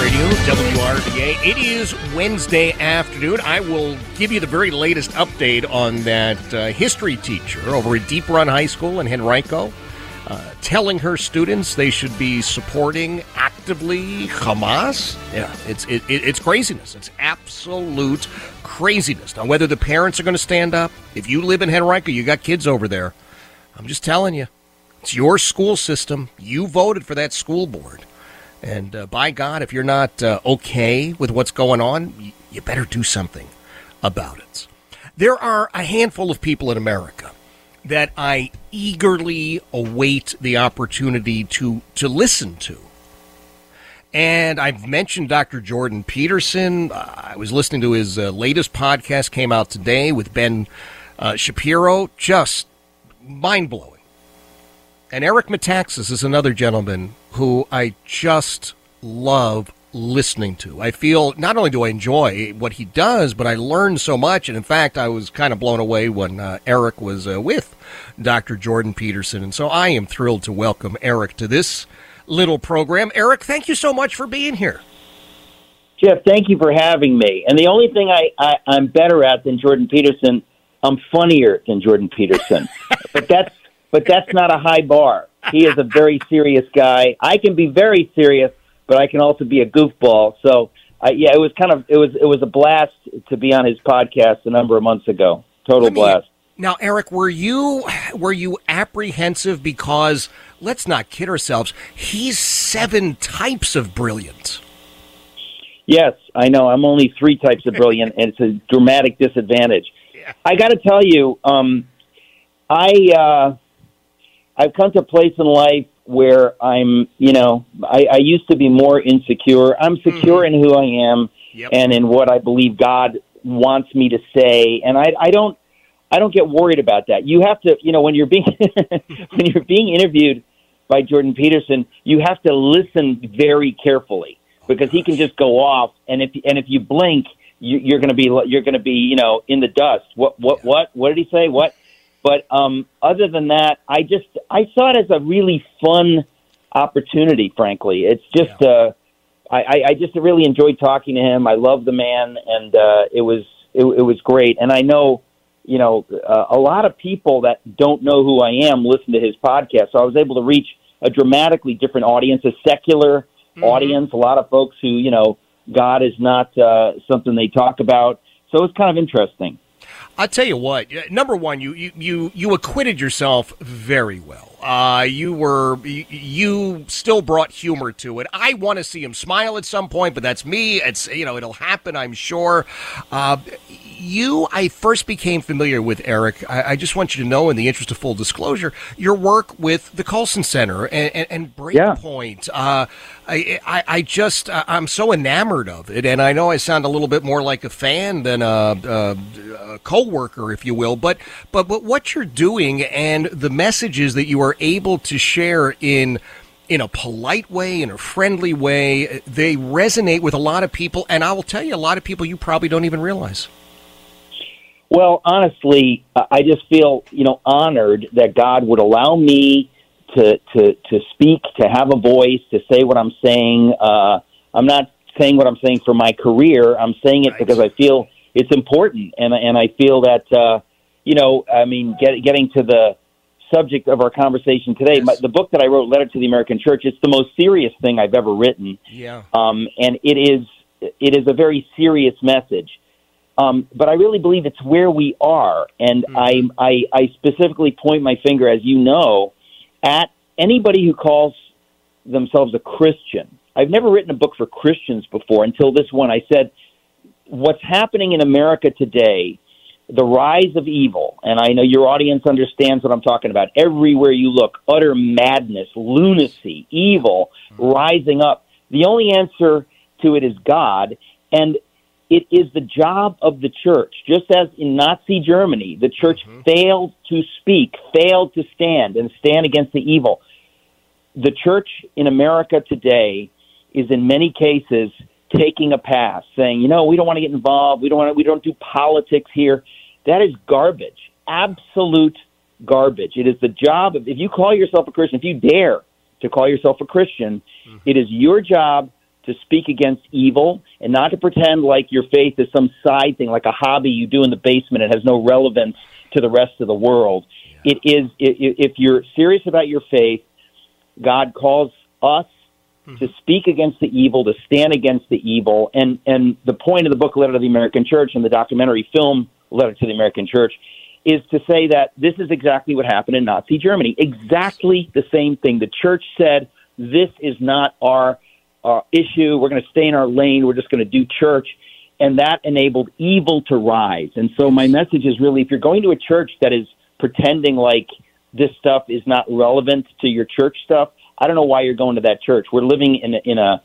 Radio, WRVA. It is Wednesday afternoon. I will give you the very latest update on that uh, history teacher over at Deep Run High School in Henrico, uh, telling her students they should be supporting actively Hamas. Yeah, it's it, it, it's craziness. It's absolute craziness. Now, whether the parents are going to stand up, if you live in Henrico, you got kids over there. I'm just telling you, it's your school system. You voted for that school board. And uh, by God, if you're not uh, okay with what's going on, you better do something about it. There are a handful of people in America that I eagerly await the opportunity to, to listen to. And I've mentioned Dr. Jordan Peterson. Uh, I was listening to his uh, latest podcast, came out today with Ben uh, Shapiro. Just mind blowing. And Eric Metaxas is another gentleman who I just love listening to. I feel not only do I enjoy what he does, but I learn so much. And in fact, I was kind of blown away when uh, Eric was uh, with Dr. Jordan Peterson. And so I am thrilled to welcome Eric to this little program. Eric, thank you so much for being here. Jeff, thank you for having me. And the only thing I, I, I'm better at than Jordan Peterson, I'm funnier than Jordan Peterson. but that's but that's not a high bar. He is a very serious guy. I can be very serious, but I can also be a goofball. So uh, yeah, it was kind of it was it was a blast to be on his podcast a number of months ago. Total me- blast. Now, Eric, were you were you apprehensive because let's not kid ourselves, he's seven types of brilliant. Yes, I know. I'm only three types of brilliant, and it's a dramatic disadvantage. I got to tell you, um, I uh, I've come to a place in life where I'm, you know, I, I used to be more insecure. I'm mm-hmm. secure in who I am and in what I believe God wants me to say, and I, I don't, I don't get worried about that. You have to, you know, when you're being when you're being interviewed by Jordan Peterson, you have to listen very carefully oh, because he can just go off, and if and if you blink, you, you're going to be you're going to be you know in the dust. What what what what did he say? What? But um, other than that, I just I saw it as a really fun opportunity. Frankly, it's just uh, I, I I just really enjoyed talking to him. I love the man, and uh, it was it, it was great. And I know you know uh, a lot of people that don't know who I am listen to his podcast, so I was able to reach a dramatically different audience, a secular audience. A lot of folks who you know God is not uh, something they talk about. So it's kind of interesting. I'll tell you what. uh, Number one, you you you, acquitted yourself very well. Uh, you were you still brought humor to it. I want to see him smile at some point, but that's me. It's you know it'll happen. I'm sure. Uh, you, I first became familiar with Eric. I, I just want you to know, in the interest of full disclosure, your work with the Colson Center and, and, and Breakpoint. Uh, I, I, I just, uh, I'm so enamored of it, and I know I sound a little bit more like a fan than a, a, a coworker, if you will. But, but, but what you're doing and the messages that you are able to share in in a polite way, in a friendly way, they resonate with a lot of people, and I will tell you, a lot of people you probably don't even realize. Well, honestly, I just feel you know honored that God would allow me to to to speak, to have a voice, to say what I'm saying. Uh, I'm not saying what I'm saying for my career. I'm saying it right. because I feel it's important, and and I feel that uh, you know, I mean, get, getting to the subject of our conversation today, yes. my, the book that I wrote, "Letter to the American Church," it's the most serious thing I've ever written. Yeah. Um, and it is it is a very serious message. Um, but I really believe it's where we are, and mm-hmm. I, I I specifically point my finger, as you know, at anybody who calls themselves a Christian. I've never written a book for Christians before until this one. I said, what's happening in America today, the rise of evil, and I know your audience understands what I'm talking about. Everywhere you look, utter madness, lunacy, evil rising up. The only answer to it is God, and it is the job of the church. Just as in Nazi Germany, the church mm-hmm. failed to speak, failed to stand and stand against the evil. The church in America today is in many cases taking a pass, saying, you know, we don't want to get involved. We don't want to, we don't do politics here. That is garbage. Absolute garbage. It is the job of, if you call yourself a Christian, if you dare to call yourself a Christian, mm-hmm. it is your job to speak against evil and not to pretend like your faith is some side thing, like a hobby you do in the basement and has no relevance to the rest of the world. Yeah. It is, if you're serious about your faith, God calls us mm-hmm. to speak against the evil, to stand against the evil. And, and the point of the book, Letter to the American Church, and the documentary film, Letter to the American Church, is to say that this is exactly what happened in Nazi Germany. Exactly the same thing. The church said, this is not our uh, issue. We're going to stay in our lane. We're just going to do church. And that enabled evil to rise. And so my message is really if you're going to a church that is pretending like this stuff is not relevant to your church stuff, I don't know why you're going to that church. We're living in a, in a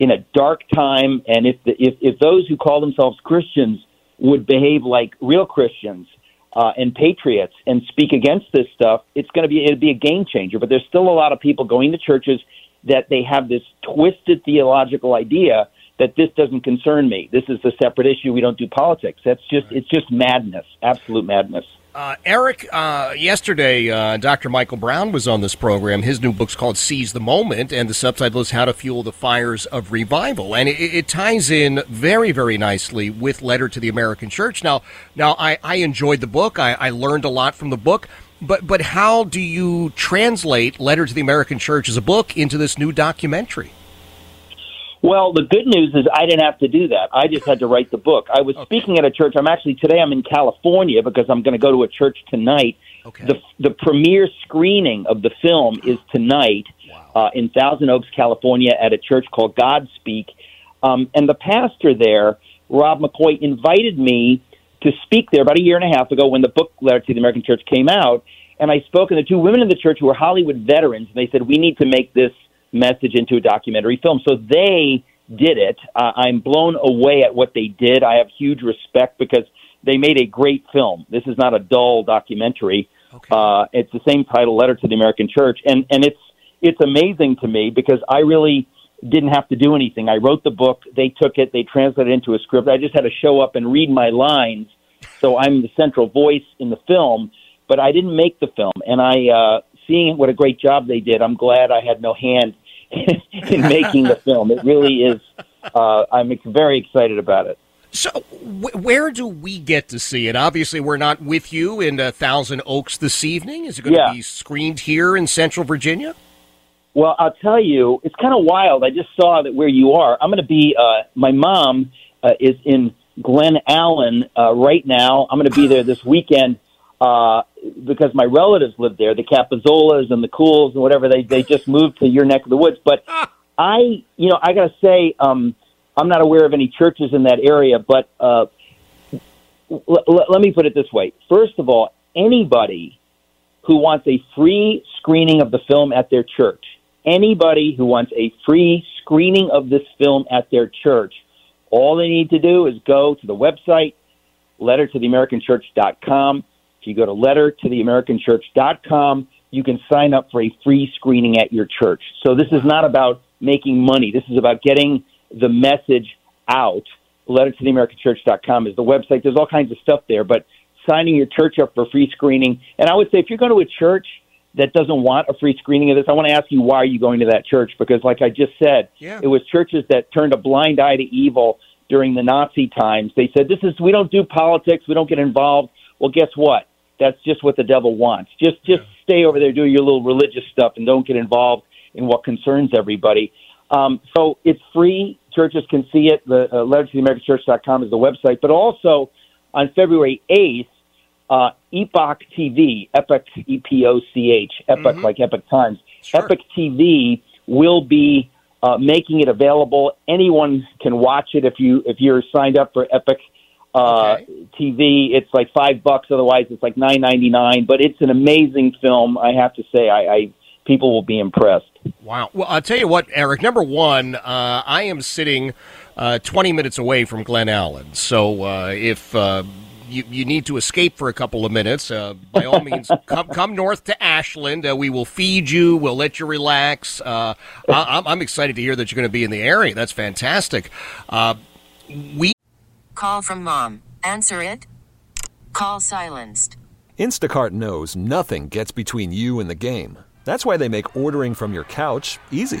in a dark time, and if the, if if those who call themselves Christians would behave like real Christians uh, and patriots and speak against this stuff, it's going to be it'd be a game changer. But there's still a lot of people going to churches that they have this twisted theological idea that this doesn't concern me. This is a separate issue. We don't do politics. That's just right. it's just madness, absolute madness. Uh, Eric, uh, yesterday, uh, Dr. Michael Brown was on this program. His new book's called Seize the Moment, and the subtitle is How to Fuel the Fires of Revival. And it, it ties in very, very nicely with Letter to the American Church. Now, now I, I enjoyed the book. I, I learned a lot from the book. But, but how do you translate Letter to the American Church as a book into this new documentary? Well, the good news is I didn't have to do that. I just had to write the book. I was okay. speaking at a church. I'm actually today. I'm in California because I'm going to go to a church tonight. Okay. The the premiere screening of the film is tonight wow. uh, in Thousand Oaks, California, at a church called Godspeak. Um, and the pastor there, Rob McCoy, invited me to speak there about a year and a half ago when the book Letter to the American Church came out. And I spoke, and the two women in the church who were Hollywood veterans, and they said we need to make this message into a documentary film. So they did it. Uh, I'm blown away at what they did. I have huge respect because they made a great film. This is not a dull documentary. Okay. Uh, it's the same title, Letter to the American Church, and and it's it's amazing to me because I really didn't have to do anything. I wrote the book. They took it. They translated it into a script. I just had to show up and read my lines. So I'm the central voice in the film, but I didn't make the film. And I, uh, seeing what a great job they did, I'm glad I had no hand in making the film. It really is. Uh, I'm very excited about it. So, where do we get to see it? Obviously, we're not with you in uh, Thousand Oaks this evening. Is it going yeah. to be screened here in Central Virginia? Well, I'll tell you, it's kind of wild. I just saw that where you are. I'm going to be. Uh, my mom uh, is in Glen Allen uh, right now. I'm going to be there this weekend uh, because my relatives live there, the Capazolas and the Cools and whatever. They they just moved to your neck of the woods. But I, you know, I got to say, um, I'm not aware of any churches in that area. But uh, l- l- let me put it this way: first of all, anybody who wants a free screening of the film at their church, anybody who wants a free screening of this film at their church, all they need to do is go to the website, lettertotheamericanchurch.com if you go to lettertotheamericanchurch.com, you can sign up for a free screening at your church. So this is not about making money. This is about getting the message out. Lettertotheamericanchurch.com is the website. There's all kinds of stuff there, but signing your church up for free screening. And I would say if you're going to a church that doesn't want a free screening of this, I want to ask you why are you going to that church? Because, like I just said, Yeah. it was churches that turned a blind eye to evil during the Nazi times. They said, "This is we don't do politics, we don't get involved." Well, guess what? That's just what the devil wants. Just just stay over there, do your little religious stuff, and don't get involved in what concerns everybody. Um, so it's free. Churches can see it. The uh, letter to the American Church.com is the website, but also on February 8th, uh, Epoch TV, Epoch, E P O C H, Epoch like Epoch Times, Sure. Epoch TV will be uh, making it available. Anyone can watch it if you if you're signed up for Epoch uh, Okay. TV. It's like five bucks. Otherwise, it's like nine ninety nine. But it's an amazing film. I have to say, I, I people will be impressed. Wow. Well, I'll tell you what, Eric. Number one, uh, I am sitting uh, 20 minutes away from Glen Allen. So uh, if uh, you, you need to escape for a couple of minutes, uh, by all means, come, come north to Ashland. Uh, we will feed you. We'll let you relax. Uh, I, I'm, I'm excited to hear that you're going to be in the area. That's fantastic. Uh, we Call from mom. Answer it. Call silenced. Instacart knows nothing gets between you and the game. That's why they make ordering from your couch easy.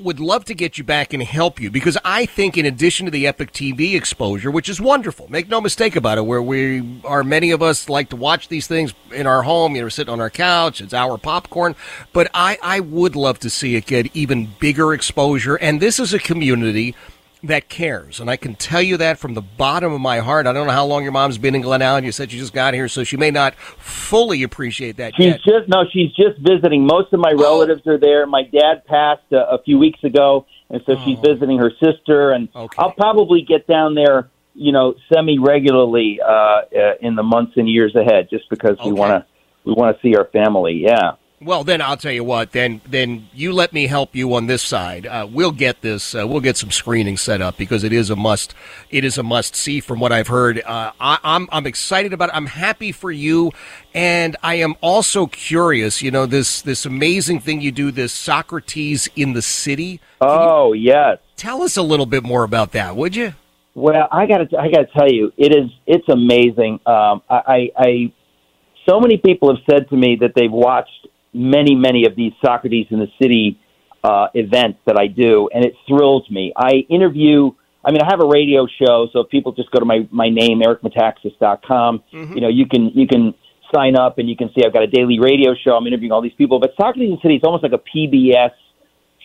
would love to get you back and help you because I think, in addition to the Epoch TV exposure, which is wonderful, make no mistake about it, where we are many of us like to watch these things in our home, you know, sitting on our couch, it's our popcorn. But I, I would love to see it get even bigger exposure. And this is a community that cares. And I can tell you that from the bottom of my heart. I don't know how long your mom's been in Glen Allen. You said you just got here, so she may not fully appreciate that She's yet. just no, she's just visiting. Most of my relatives are there. My dad passed uh, a few weeks ago, and so she's visiting her sister. And Okay. I'll probably get down there, you know, semi regularly uh, uh, in the months and years ahead, just because we want to we want to see our family. Yeah. Well, then I'll tell you what. Then, then you let me help you on this side. Uh, we'll get this. Uh, we'll get some screening set up because it is a must. It is a must see from what I've heard. Uh, I, I'm I'm excited about it. I'm happy for you, and I am also curious. You know this this amazing thing you do. This Socrates in the city. Oh yes. Tell us a little bit more about that, would you? Well, I got to I got to tell you, it is it's amazing. Um, I, I, I so many people have said to me that they've watched many many of these Socrates in the City uh, events that I do, and it thrills me. I interview. I mean, I have a radio show, so if people just go to my my name, ericmetaxas.com, you know, you can you can sign up and you can see I've got a daily radio show. I'm interviewing all these people, but Socrates in the City is almost like a PBS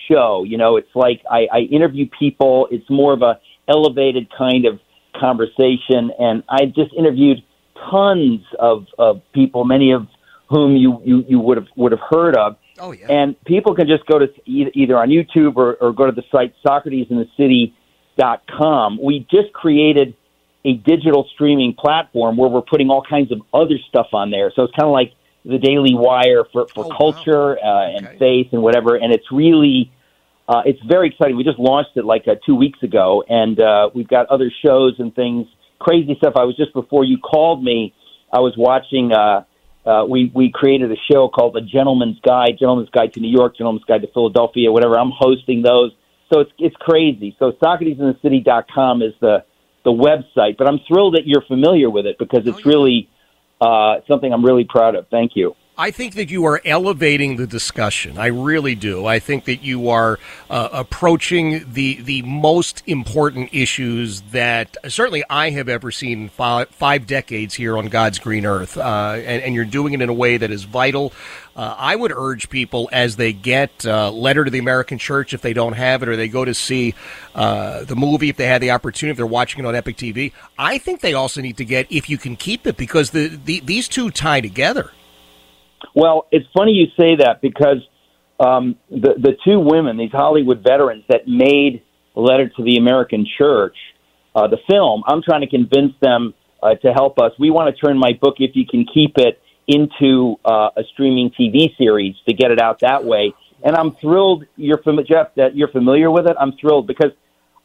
show. You know, it's like I, I interview people. It's more of a elevated kind of conversation, and I just interviewed tons of, of people, many of whom you, you, you would have would have heard of. Oh yeah. And people can just go to either on YouTube or, or go to the site SocratesInTheCity.com. We just created a digital streaming platform where we're putting all kinds of other stuff on there. So it's kind of like the Daily Wire for for Oh, culture uh, and faith and whatever. And it's really uh, it's very exciting. We just launched it like uh, two weeks ago, and uh, we've got other shows and things, crazy stuff. I was just before you called me, I was watching. Uh, uh, we we created a show called The Gentleman's Guide, Gentleman's Guide to New York, Gentleman's Guide to Philadelphia, whatever. I'm hosting those, so it's it's crazy. So SocratesInTheCity.com is the the website, but I'm thrilled that you're familiar with it because it's really uh, something I'm really proud of. Thank you. I think that you are elevating the discussion. I really do. I think that you are uh, approaching the the most important issues that certainly I have ever seen five, five decades here on God's green earth, uh, and, and you're doing it in a way that is vital. Uh, I would urge people as they get uh, letter to the American Church if they don't have it, or they go to see uh, the movie if they had the opportunity, if they're watching it on Epoch TV. I think they also need to get if you can keep it because the, the these two tie together. Well, it's funny you say that because um, the the two women, these Hollywood veterans that made Letter to the American Church, uh, the film, I'm trying to convince them uh, to help us. We want to turn my book, if you can keep it, into uh, a streaming TV series to get it out that way. And I'm thrilled, you're fam- Jeff, that you're familiar with it. I'm thrilled because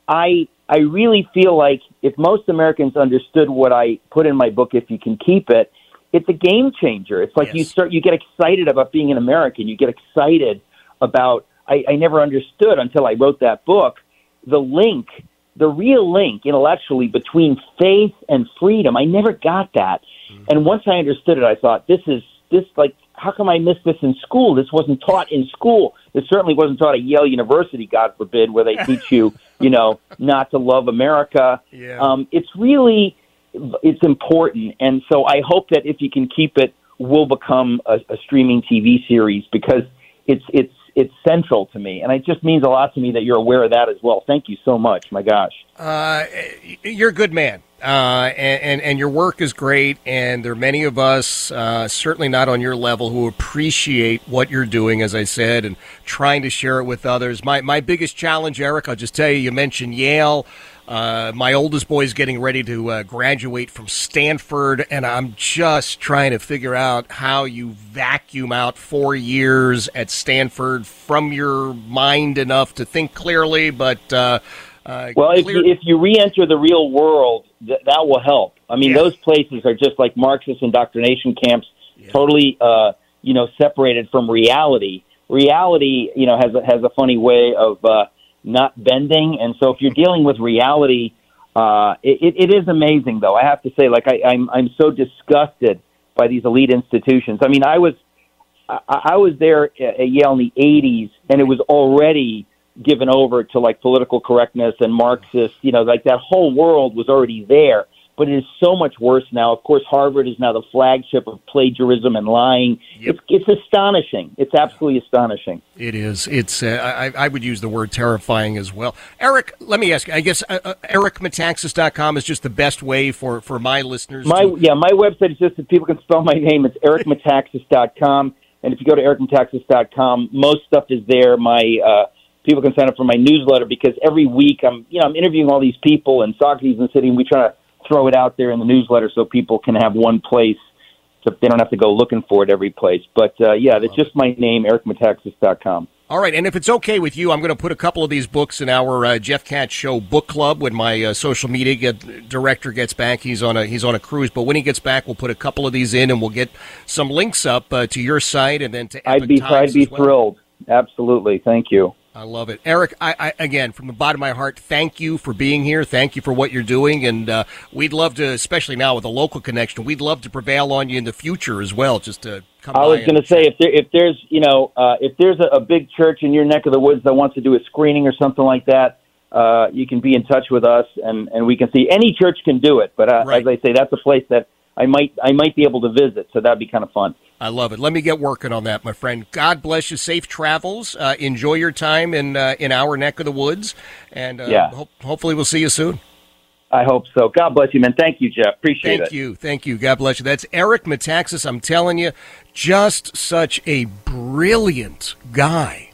I I really feel like if most Americans understood what I put in my book, if you can keep it, it's a game changer. It's like you start you get excited about being an American. You get excited about I, I never understood until I wrote that book the link, the real link intellectually between faith and freedom. I never got that. And once I understood it, I thought this is this like how come I missed this in school? This wasn't taught in school. This certainly wasn't taught at Yale University, God forbid, where they teach you, you know, not to love America. Yeah. Um, it's really it's important, and so I hope that if you can keep it, will become a, a streaming TV series because it's it's it's central to me, and it just means a lot to me that you're aware of that as well. Thank you so much. My gosh. Uh, you're a good man, uh, and, and and your work is great. And there are many of us, uh, certainly not on your level, who appreciate what you're doing, as I said, and trying to share it with others. My my biggest challenge, Eric, I'll just tell you. You mentioned Yale. Uh, my oldest boy is getting ready to uh, graduate from Stanford, and I'm just trying to figure out how you vacuum out four years at Stanford from your mind enough to think clearly, but. Uh, uh, Well, if clear- you, if you re-enter the real world, th- that will help. I mean, those places are just like Marxist indoctrination camps, totally, uh, you know, separated from reality. Reality, you know, has a, has a funny way of uh, not bending, and so if you're dealing with reality, uh, it, it, is amazing. Though I have to say, like I, I'm I'm so disgusted by these elite institutions. I mean, I was I, I was there at Yale in the '80s, and it was already given over to like political correctness and Marxist. You know, like that whole world was already there. But it is so much worse now. Of course, Harvard is now the flagship of plagiarism and lying. It's, it's astonishing. It's absolutely astonishing. It is. It's. Uh, I, I would use the word terrifying as well. Eric, let me ask you. I guess uh, uh, ericmetaxas.com is just the best way for, for my listeners. My to, yeah, my website is just if people can spell my name, it's ericmetaxas.com. And if you go to ericmetaxas.com, most stuff is there. My uh, people can sign up for my newsletter because every week I'm you know I'm interviewing all these people and Socrates and City, and we try to throw it out there in the newsletter so people can have one place. So they don't have to go looking for it every place. But uh, yeah, that's just my name, ericmetaxas.com. all right, and if it's okay with you, I'm going to put a couple of these books in our uh, Jeff Katz Show book club when my uh, social media get, director gets back. He's on a he's on a cruise, but when he gets back, we'll put a couple of these in, and we'll get some links up uh, to your site and then to. I'd be Times I'd be well. thrilled. Absolutely, thank you. I love it, Eric. I, I again, from the bottom of my heart, thank you for being here. Thank you for what you're doing, and uh, we'd love to, especially now with a local connection, we'd love to prevail on you in the future as well. Just to come. I was going to say if there if there's you know uh, if there's a, a big church in your neck of the woods that wants to do a screening or something like that, uh, you can be in touch with us and and we can see any church can do it. But uh, as I say, that's a place that I might I might be able to visit, so that'd be kind of fun. I love it. Let me get working on that, my friend. God bless you. Safe travels. Uh, enjoy your time in uh, in our neck of the woods, and uh, Yeah. ho- hopefully we'll see you soon. I hope so. God bless you, man. Thank you, Jeff. Appreciate Thank it. Thank you. Thank you. God bless you. That's Eric Metaxas. I'm telling you, just such a brilliant guy.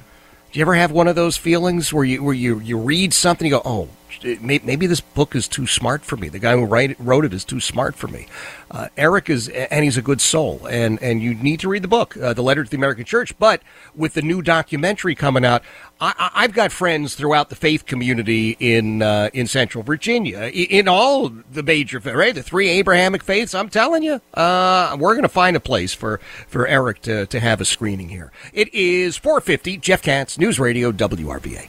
Do you ever have one of those feelings where you where you, you read something, you go, oh, maybe this book is too smart for me. The guy who write, wrote it is too smart for me. Uh, Eric is, and he's a good soul, and and you need to read the book, uh, The Letter to the American Church. But with the new documentary coming out, I, have got friends throughout the faith community in uh, in Central Virginia, in all the major right, the three Abrahamic faiths. I'm telling you, uh, we're going to find a place for for Eric to to have a screening here. It is 4:50. Jeff Katz, News Radio WRVA.